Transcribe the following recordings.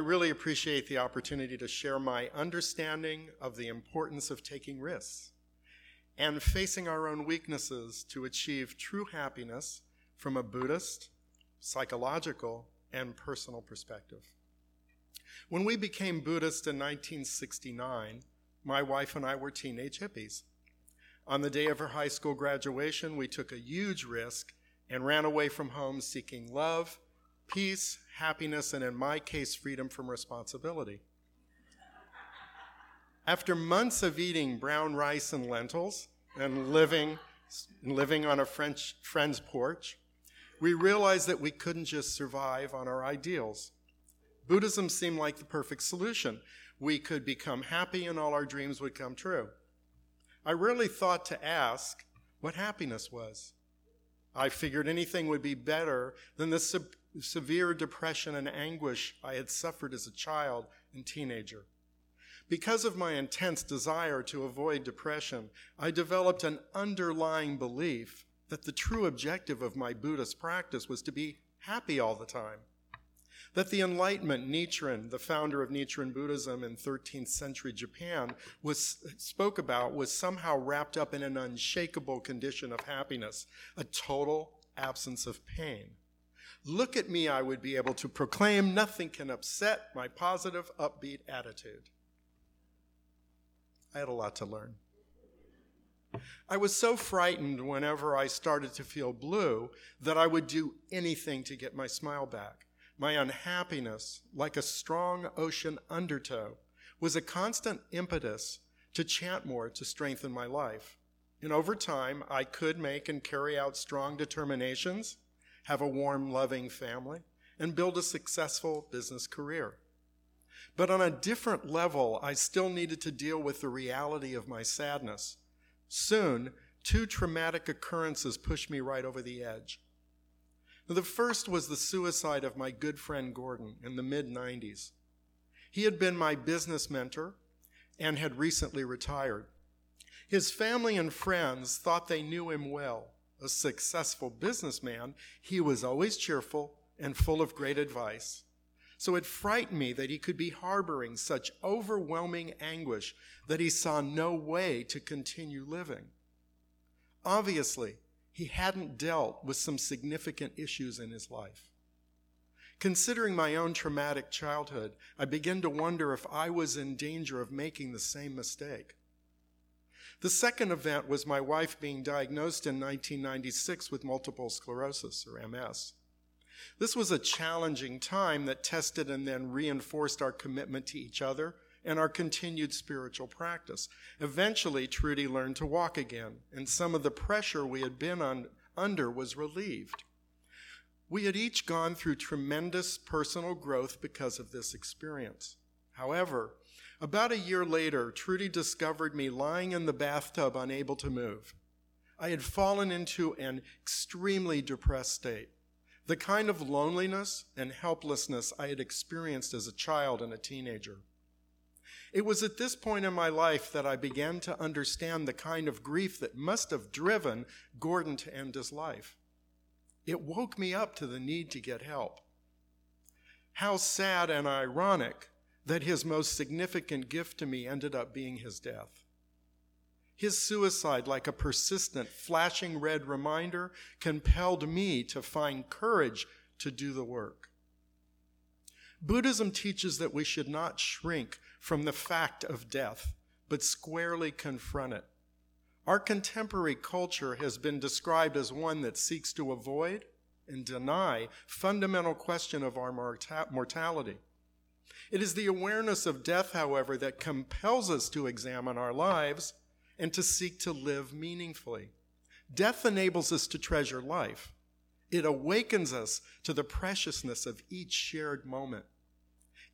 I really appreciate the opportunity to share my understanding of the importance of taking risks and facing our own weaknesses to achieve true happiness from a Buddhist, psychological, and personal perspective. When we became Buddhist in 1969, my wife and I were teenage hippies. On the day of her high school graduation, we took a huge risk and ran away from home seeking love, peace, happiness, and in my case, freedom from responsibility. After months of eating brown rice and lentils and living, living on a French friend's porch, we realized that we couldn't just survive on our ideals. Buddhism seemed like the perfect solution. We could become happy and all our dreams would come true. I rarely thought to ask what happiness was. I figured anything would be better than the se- severe depression and anguish I had suffered as a child and teenager. Because of my intense desire to avoid depression, I developed an underlying belief that the true objective of my Buddhist practice was to be happy all the time. That the Enlightenment, Nichiren, the founder of Nichiren Buddhism in 13th century Japan, was, spoke about was somehow wrapped up in an unshakable condition of happiness, a total absence of pain. Look at me, I would be able to proclaim, nothing can upset my positive, upbeat attitude. I had a lot to learn. I was so frightened whenever I started to feel blue that I would do anything to get my smile back. My unhappiness, like a strong ocean undertow, was a constant impetus to chant more to strengthen my life. And over time, I could make and carry out strong determinations, have a warm, loving family, and build a successful business career. But on a different level, I still needed to deal with the reality of my sadness. Soon, two traumatic occurrences pushed me right over the edge. The first was the suicide of my good friend Gordon in the mid 90s. He had been my business mentor and had recently retired. His family and friends thought they knew him well. A successful businessman, he was always cheerful and full of great advice. So it frightened me that he could be harboring such overwhelming anguish that he saw no way to continue living. Obviously, he hadn't dealt with some significant issues in his life. Considering my own traumatic childhood, I began to wonder if I was in danger of making the same mistake. The second event was my wife being diagnosed in 1996 with multiple sclerosis, or MS. This was a challenging time that tested and then reinforced our commitment to each other and our continued spiritual practice. Eventually, Trudy learned to walk again, and some of the pressure we had been on, under was relieved. We had each gone through tremendous personal growth because of this experience. However, about a year later, Trudy discovered me lying in the bathtub, unable to move. I had fallen into an extremely depressed state the kind of loneliness and helplessness I had experienced as a child and a teenager. It was at this point in my life that I began to understand the kind of grief that must have driven Gordon to end his life. It woke me up to the need to get help. How sad and ironic that his most significant gift to me ended up being his death. His suicide, like a persistent, flashing red reminder, compelled me to find courage to do the work. Buddhism teaches that we should not shrink from the fact of death, but squarely confront it. Our contemporary culture has been described as one that seeks to avoid and deny fundamental question of our mortality. It is the awareness of death, however, that compels us to examine our lives and to seek to live meaningfully. Death enables us to treasure life. It awakens us to the preciousness of each shared moment.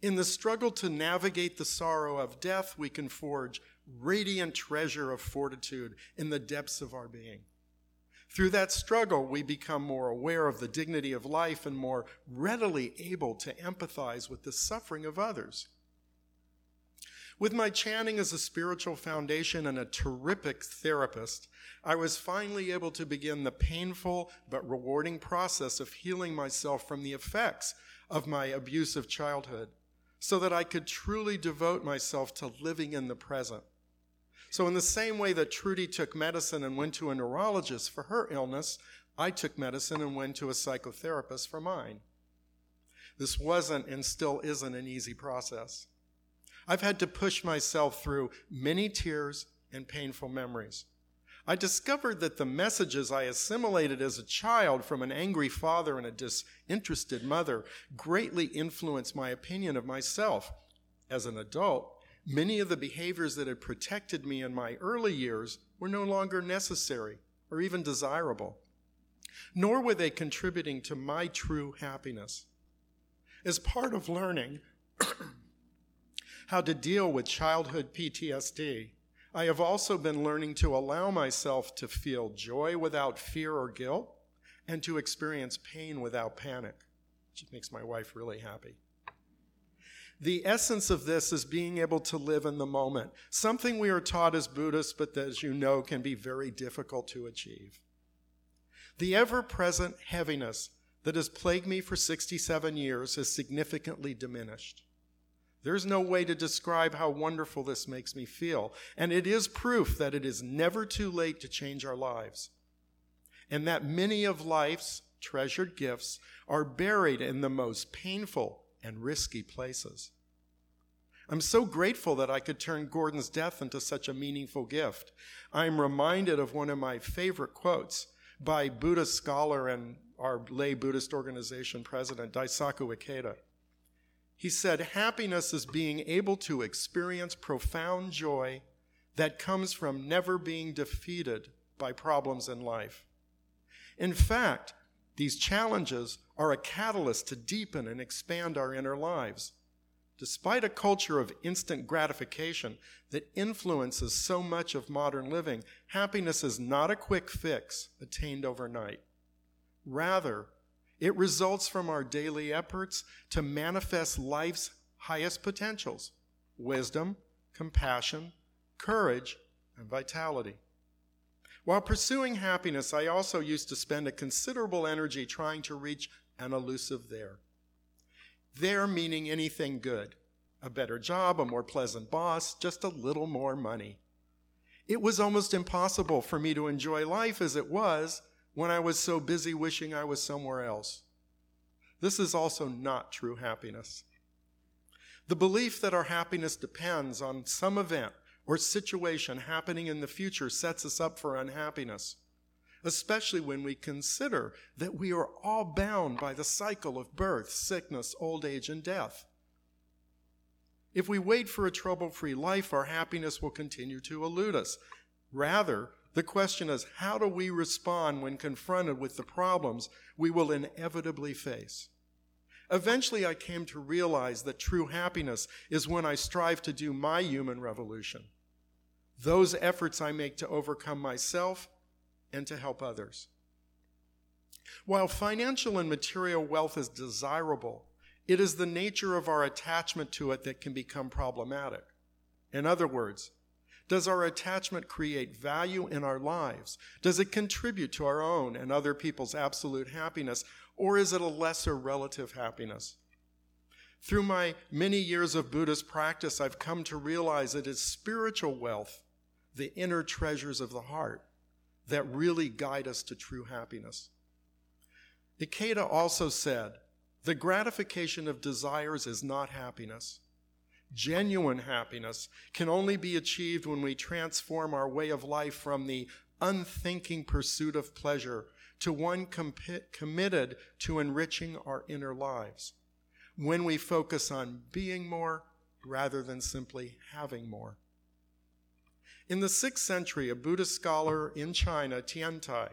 In the struggle to navigate the sorrow of death, we can forge radiant treasure of fortitude in the depths of our being. Through that struggle, we become more aware of the dignity of life and more readily able to empathize with the suffering of others. With my chanting as a spiritual foundation and a terrific therapist, I was finally able to begin the painful but rewarding process of healing myself from the effects of my abusive childhood. so that I could truly devote myself to living in the present. So, in the same way that Trudy took medicine and went to a neurologist for her illness, I took medicine and went to a psychotherapist for mine. This wasn't and still isn't an easy process. I've had to push myself through many tears and painful memories. I discovered that the messages I assimilated as a child from an angry father and a disinterested mother greatly influenced my opinion of myself. As an adult, many of the behaviors that had protected me in my early years were no longer necessary or even desirable, nor were they contributing to my true happiness. As part of learning how to deal with childhood PTSD, I have also been learning to allow myself to feel joy without fear or guilt and to experience pain without panic, which makes my wife really happy. The essence of this is being able to live in the moment, something we are taught as Buddhists, but that, as you know, can be very difficult to achieve. The ever present heaviness that has plagued me for 67 years has significantly diminished. There's no way to describe how wonderful this makes me feel. And it is proof that it is never too late to change our lives. And that many of life's treasured gifts are buried in the most painful and risky places. I'm so grateful that I could turn Gordon's death into such a meaningful gift. I'm reminded of one of my favorite quotes by Buddhist scholar and our lay Buddhist organization president, Daisaku Ikeda. He said, Happiness is being able to experience profound joy that comes from never being defeated by problems in life. In fact, these challenges are a catalyst to deepen and expand our inner lives. Despite a culture of instant gratification that influences so much of modern living, happiness is not a quick fix attained overnight. Rather, it results from our daily efforts to manifest life's highest potentials wisdom, compassion, courage, and vitality. While pursuing happiness, I also used to spend a considerable energy trying to reach an elusive there. There meaning anything good a better job, a more pleasant boss, just a little more money. It was almost impossible for me to enjoy life as it was when I was so busy wishing I was somewhere else. This is also not true happiness. The belief that our happiness depends on some event or situation happening in the future sets us up for unhappiness, especially when we consider that we are all bound by the cycle of birth, sickness, old age, and death. If we wait for a trouble free life, our happiness will continue to elude us. Rather, the question is how do we respond when confronted with the problems we will inevitably face? Eventually, I came to realize that true happiness is when I strive to do my human revolution. Those efforts I make to overcome myself and to help others. While financial and material wealth is desirable, it is the nature of our attachment to it that can become problematic. In other words, does our attachment create value in our lives? Does it contribute to our own and other people's absolute happiness? Or is it a lesser relative happiness? Through my many years of Buddhist practice, I've come to realize it is spiritual wealth, the inner treasures of the heart, that really guide us to true happiness. Ikeda also said, the gratification of desires is not happiness. Genuine happiness can only be achieved when we transform our way of life from the unthinking pursuit of pleasure to one com- committed to enriching our inner lives. When we focus on being more rather than simply having more. In the sixth century, a Buddhist scholar in China, Tiantai,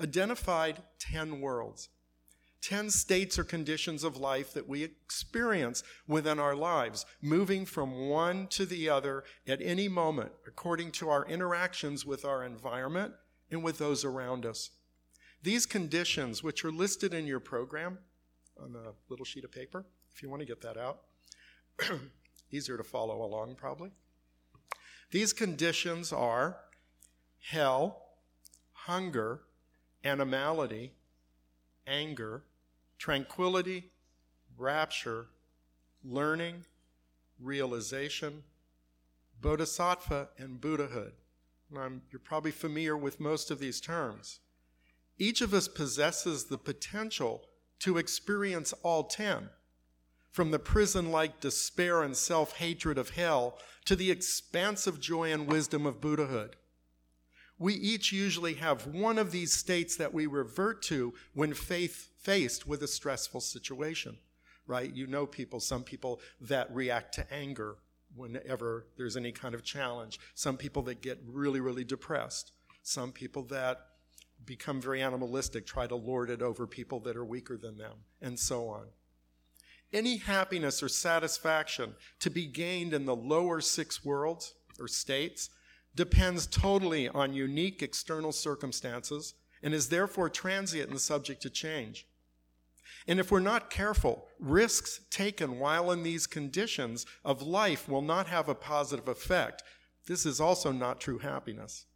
identified 10 worlds 10 states or conditions of life that we experience within our lives, moving from one to the other at any moment according to our interactions with our environment and with those around us. These conditions, which are listed in your program on a little sheet of paper, if you want to get that out, easier to follow along probably. These conditions are hell, hunger, animality, anger, tranquility, rapture, learning, realization, bodhisattva, and Buddhahood. And you're probably familiar with most of these terms. Each of us possesses the potential to experience all ten, from the prison like despair and self hatred of hell to the expansive joy and wisdom of Buddhahood. We each usually have one of these states that we revert to when faith faced with a stressful situation, right? You know people, some people that react to anger whenever there's any kind of challenge, some people that get really, really depressed, some people that become very animalistic, try to lord it over people that are weaker than them, and so on. Any happiness or satisfaction to be gained in the lower six worlds or states depends totally on unique external circumstances and is therefore transient and subject to change. And if we're not careful, risks taken while in these conditions of life will not have a positive effect. This is also not true happiness.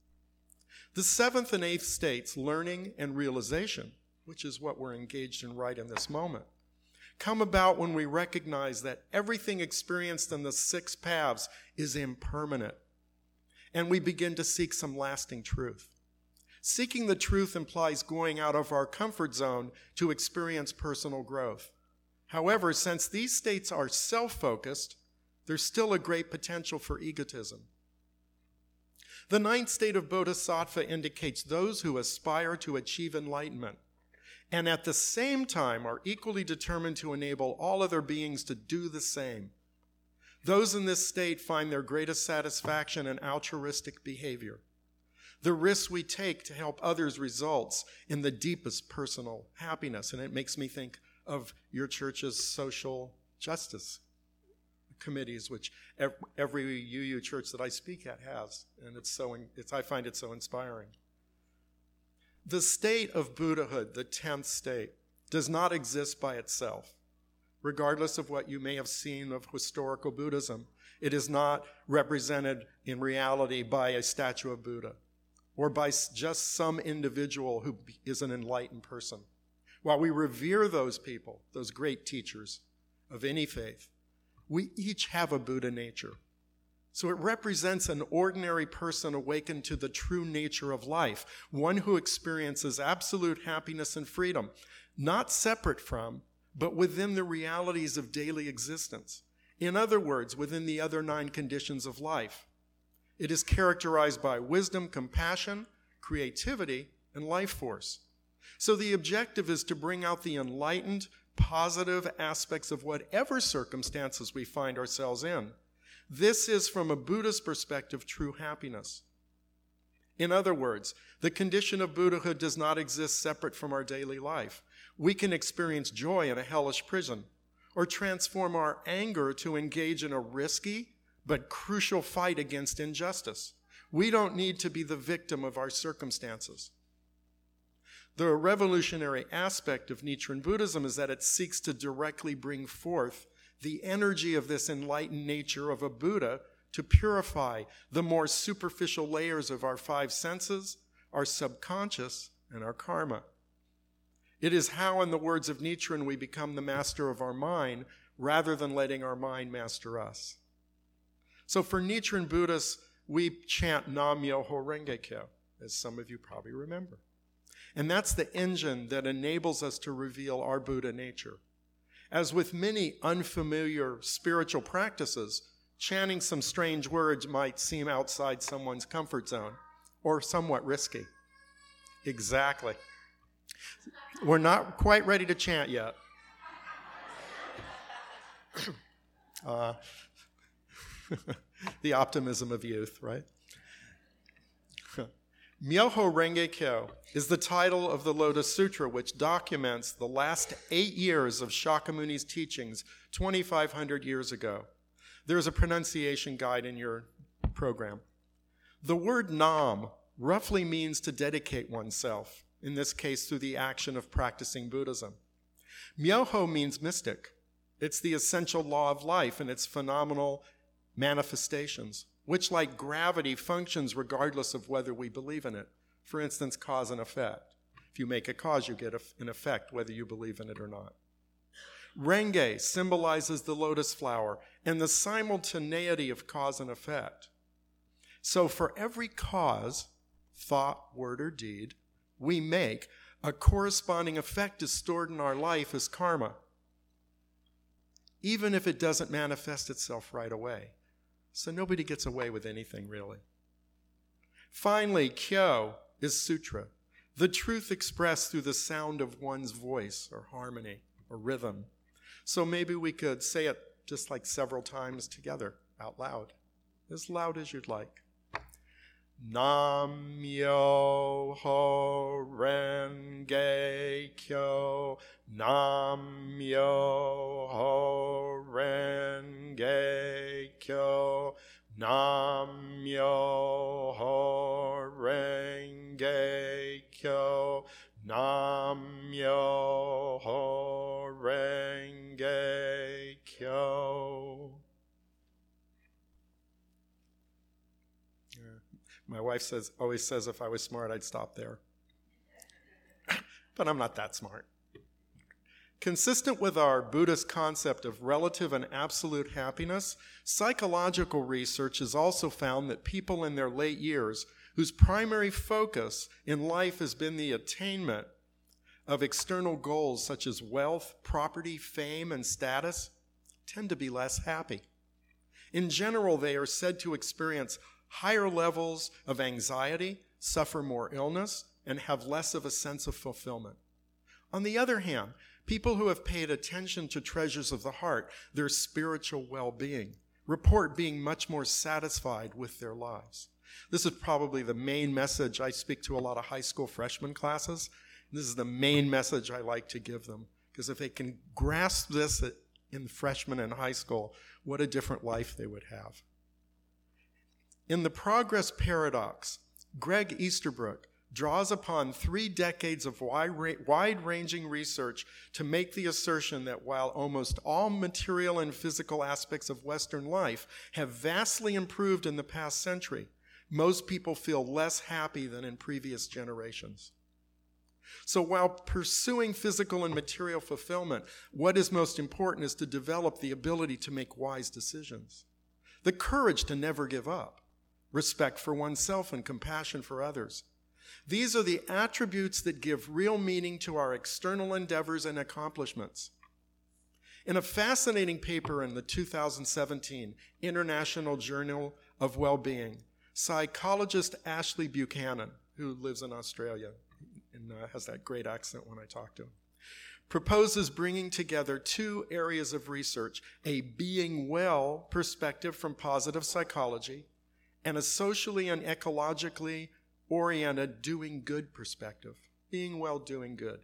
The seventh and eighth states, learning and realization, which is what we're engaged in right in this moment, come about when we recognize that everything experienced in the six paths is impermanent and we begin to seek some lasting truth. Seeking the truth implies going out of our comfort zone to experience personal growth. However, since these states are self focused, there's still a great potential for egotism. The ninth state of Bodhisattva indicates those who aspire to achieve enlightenment and at the same time are equally determined to enable all other beings to do the same. Those in this state find their greatest satisfaction in altruistic behavior. The risks we take to help others results in the deepest personal happiness. And it makes me think of your church's social justice committees, which every UU church that I speak at has. And it's so, it's, I find it so inspiring. The state of Buddhahood, the 10th state, does not exist by itself regardless of what you may have seen of historical Buddhism. It is not represented in reality by a statue of Buddha or by just some individual who is an enlightened person. While we revere those people, those great teachers of any faith, we each have a Buddha nature. So it represents an ordinary person awakened to the true nature of life, one who experiences absolute happiness and freedom, not separate from but within the realities of daily existence. In other words, within the other nine conditions of life. It is characterized by wisdom, compassion, creativity, and life force. So the objective is to bring out the enlightened, positive aspects of whatever circumstances we find ourselves in. This is, from a Buddhist perspective, true happiness. In other words, the condition of Buddhahood does not exist separate from our daily life. We can experience joy in a hellish prison or transform our anger to engage in a risky but crucial fight against injustice. We don't need to be the victim of our circumstances. The revolutionary aspect of Nichiren Buddhism is that it seeks to directly bring forth the energy of this enlightened nature of a Buddha to purify the more superficial layers of our five senses, our subconscious, and our karma. It is how, in the words of Nichiren, we become the master of our mind rather than letting our mind master us. So for Nichiren Buddhists, we chant Nam Myoho Renge Kyo, as some of you probably remember. And that's the engine that enables us to reveal our Buddha nature. As with many unfamiliar spiritual practices, chanting some strange words might seem outside someone's comfort zone or somewhat risky. Exactly. We're not quite ready to chant yet. uh, the optimism of youth, right? Myoho Renge Kyo is the title of the Lotus Sutra, which documents the last eight years of Shakyamuni's teachings 2,500 years ago. There is a pronunciation guide in your program. The word Nam roughly means to dedicate oneself in this case through the action of practicing Buddhism. Myoho means mystic. It's the essential law of life and its phenomenal manifestations, which, like gravity, functions regardless of whether we believe in it. For instance, cause and effect. If you make a cause, you get an effect, whether you believe in it or not. Renge symbolizes the lotus flower and the simultaneity of cause and effect. So, for every cause, thought, word, or deed we make, a corresponding effect is stored in our life as karma, even if it doesn't manifest itself right away. So, nobody gets away with anything really. Finally, kyo is sutra, the truth expressed through the sound of one's voice or harmony or rhythm. So maybe we could say it just like several times together out loud, as loud as you'd like. Nam yo ho renge kyo. Nam yo ho renge kyo. Nam yo ho renge kyo. Nam yo ho renge kyo. My wife says always says if I was smart I'd stop there. but I'm not that smart. Consistent with our Buddhist concept of relative and absolute happiness, psychological research has also found that people in their late years whose primary focus in life has been the attainment of external goals such as wealth, property, fame, and status tend to be less happy. In general, they are said to experience higher levels of anxiety, suffer more illness, and have less of a sense of fulfillment. On the other hand, people who have paid attention to treasures of the heart, their spiritual well being, report being much more satisfied with their lives. This is probably the main message I speak to a lot of high school freshman classes. This is the main message I like to give them because if they can grasp this in freshman and high school, what a different life they would have. In the Progress Paradox, Greg Easterbrook draws upon three decades of wide ranging research to make the assertion that while almost all material and physical aspects of Western life have vastly improved in the past century, most people feel less happy than in previous generations. So while pursuing physical and material fulfillment, what is most important is to develop the ability to make wise decisions, the courage to never give up, respect for oneself and compassion for others. These are the attributes that give real meaning to our external endeavors and accomplishments. In a fascinating paper in the 2017 International Journal of Well-Being, psychologist Ashley Buchanan, who lives in Australia and uh, has that great accent when I talk to him, proposes bringing together two areas of research a being well perspective from positive psychology and a socially and ecologically oriented doing good perspective, being well, doing good.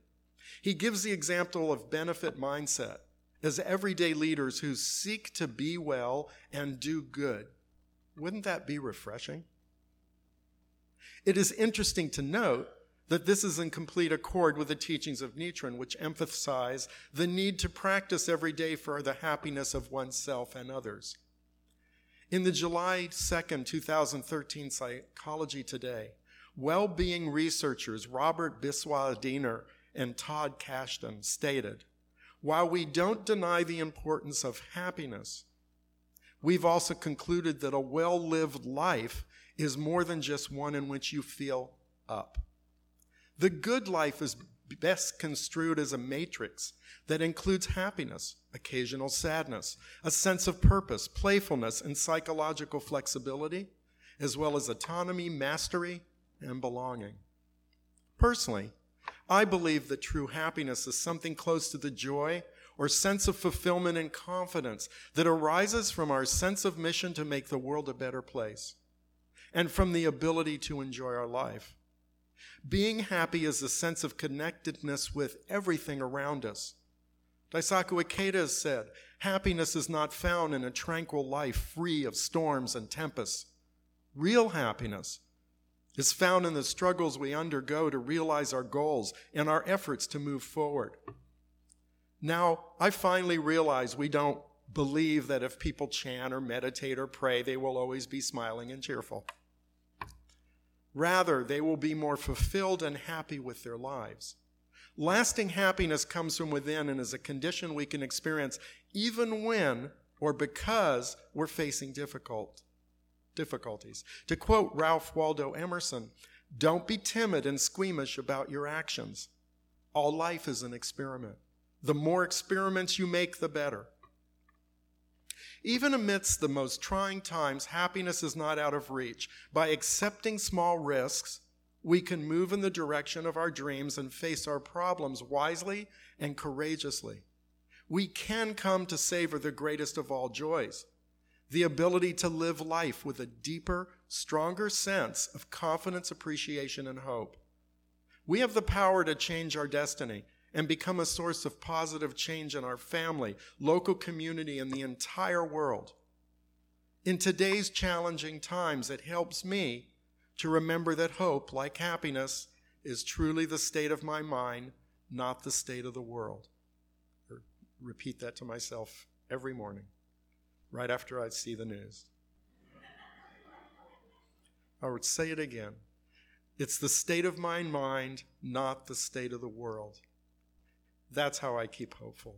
He gives the example of benefit mindset as everyday leaders who seek to be well and do good wouldn't that be refreshing? It is interesting to note that this is in complete accord with the teachings of Nichiren, which emphasize the need to practice every day for the happiness of oneself and others. In the July 2nd, 2013 Psychology Today, well being researchers Robert Biswas-Diener and Todd Kashdan stated While we don't deny the importance of happiness, We've also concluded that a well lived life is more than just one in which you feel up. The good life is best construed as a matrix that includes happiness, occasional sadness, a sense of purpose, playfulness, and psychological flexibility, as well as autonomy, mastery, and belonging. Personally, I believe that true happiness is something close to the joy or sense of fulfillment and confidence that arises from our sense of mission to make the world a better place and from the ability to enjoy our life. Being happy is a sense of connectedness with everything around us. Daisaku Ikeda has said, happiness is not found in a tranquil life free of storms and tempests. Real happiness is found in the struggles we undergo to realize our goals and our efforts to move forward. Now, I finally realize we don't believe that if people chant or meditate or pray, they will always be smiling and cheerful. Rather, they will be more fulfilled and happy with their lives. Lasting happiness comes from within and is a condition we can experience even when or because we're facing difficult difficulties. To quote Ralph Waldo Emerson, don't be timid and squeamish about your actions. All life is an experiment. The more experiments you make, the better. Even amidst the most trying times, happiness is not out of reach. By accepting small risks, we can move in the direction of our dreams and face our problems wisely and courageously. We can come to savor the greatest of all joys the ability to live life with a deeper, stronger sense of confidence, appreciation, and hope. We have the power to change our destiny and become a source of positive change in our family, local community, and the entire world. In today's challenging times, it helps me to remember that hope, like happiness, is truly the state of my mind, not the state of the world. Or repeat that to myself every morning, right after I see the news. I would say it again. It's the state of my mind, not the state of the world. That's how I keep hopeful.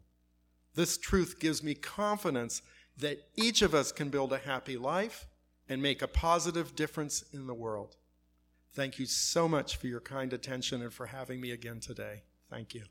This truth gives me confidence that each of us can build a happy life and make a positive difference in the world. Thank you so much for your kind attention and for having me again today. Thank you.